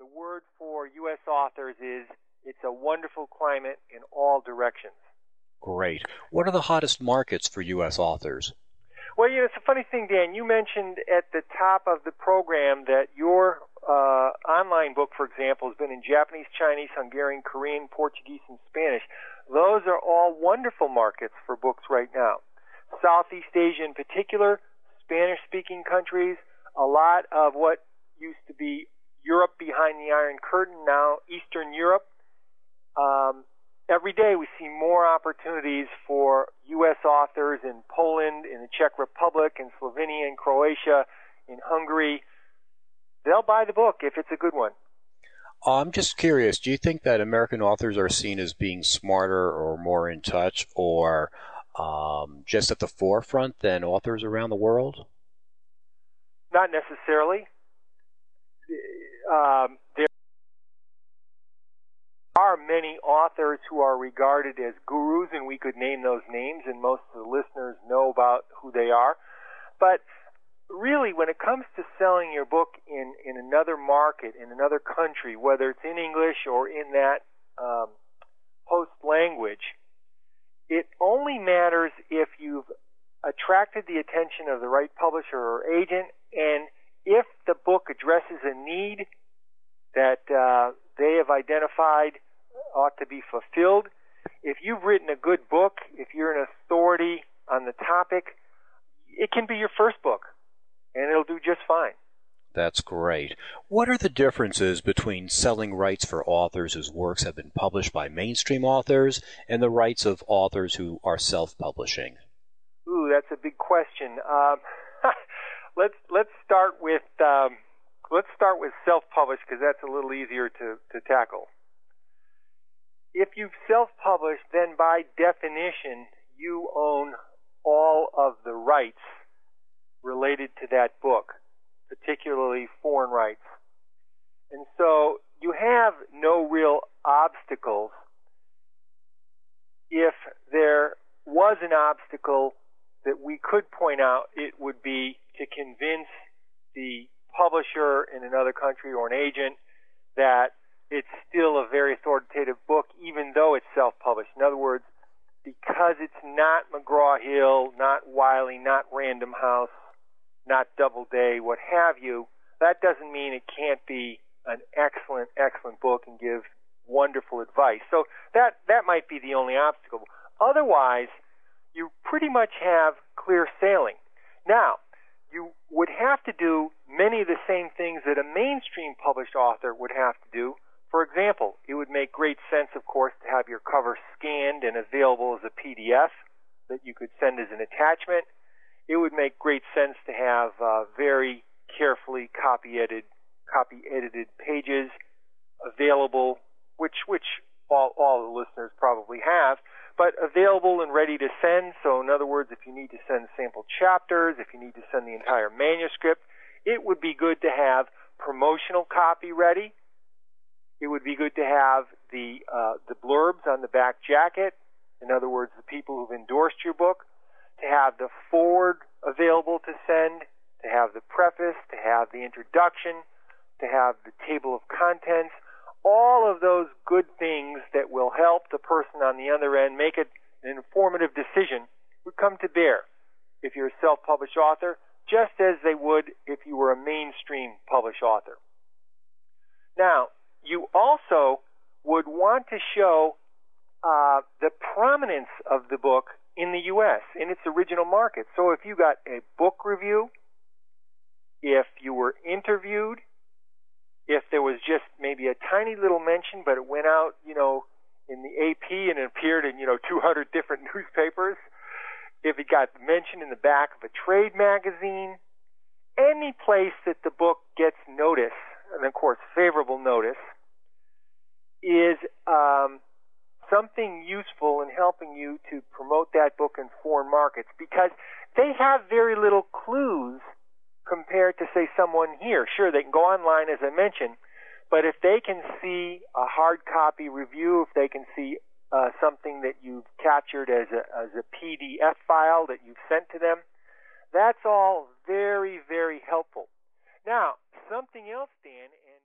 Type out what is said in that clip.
the word for U.S. authors is it's a wonderful climate in all directions. Great. What are the hottest markets for U.S. authors? Well, you know, it's a funny thing, Dan. You mentioned at the top of the program that your uh, online book, for example, has been in Japanese, Chinese, Hungarian, Korean, Portuguese, and Spanish. Those are all wonderful markets for books right now. Southeast Asia in particular, Spanish speaking countries, a lot of what used to be Europe behind the Iron Curtain, now Eastern Europe. Um, every day we see more opportunities for U.S. authors in Poland, in the Czech Republic, in Slovenia, in Croatia, in Hungary. They'll buy the book if it's a good one. I'm just curious. Do you think that American authors are seen as being smarter or more in touch, or um, just at the forefront than authors around the world? Not necessarily. Um, there are many authors who are regarded as gurus, and we could name those names, and most of the listeners know about who they are. But really, when it comes to selling your book in, in another market, in another country, whether it's in English or in that um, host language, it only matters if you've attracted the attention of the right publisher or agent, and if the book addresses a need that uh, they have identified ought to be fulfilled. If you've written a good book, if you're an authority on the topic, it can be your first book, and it'll do just fine. That's great. What are the differences between selling rights for authors whose works have been published by mainstream authors and the rights of authors who are self-publishing? Ooh, that's a big question. Um, let's let's start with um, let's start with self-published because that's a little easier to, to tackle. If you've self-published, then by definition you own all of the rights related to that book particularly foreign rights. And so you have no real obstacles. If there was an obstacle that we could point out, it would be to convince the publisher in another country or an agent that it's still a very authoritative book, even though it's self published. In other words, because it's not McGraw Hill, not Wiley, not Random House, not Doubleday, what have you, that doesn't mean it can't be an excellent, excellent book and give wonderful advice. So that that might be the only obstacle. Otherwise, you pretty much have clear sailing. Now, you would have to do many of the same things that a mainstream published author would have to do. For example, it would make great sense, of course, to have your cover scanned and available as a PDF that you could send as an attachment it would make great sense to have uh, very carefully copy edited copy edited pages available, which which all, all the listeners probably have, but available and ready to send. So, in other words, if you need to send sample chapters, if you need to send the entire manuscript, it would be good to have promotional copy ready. It would be good to have the uh, the blurbs on the back jacket. In other words, the people who've endorsed your book to have the foreword available to send, to have the preface, to have the introduction, to have the table of contents, all of those good things that will help the person on the other end make it an informative decision would come to bear if you're a self-published author, just as they would if you were a mainstream published author. Now, you also would want to show uh, the prominence of the book in the U.S. in its original market. So if you got a book review, if you were interviewed, if there was just maybe a tiny little mention, but it went out, you know, in the AP and it appeared in, you know, 200 different newspapers, if it got mentioned in the back of a trade magazine, any place that the book gets notice, and of course favorable notice, is um, something useful in helping you to promote that book in foreign markets because they have very little clues compared to say someone here. Sure, they can go online as I mentioned, but if they can see a hard copy review, if they can see uh, something that you've captured as a, as a PDF file that you've sent to them, that's all very, very helpful. Now, something else, Dan,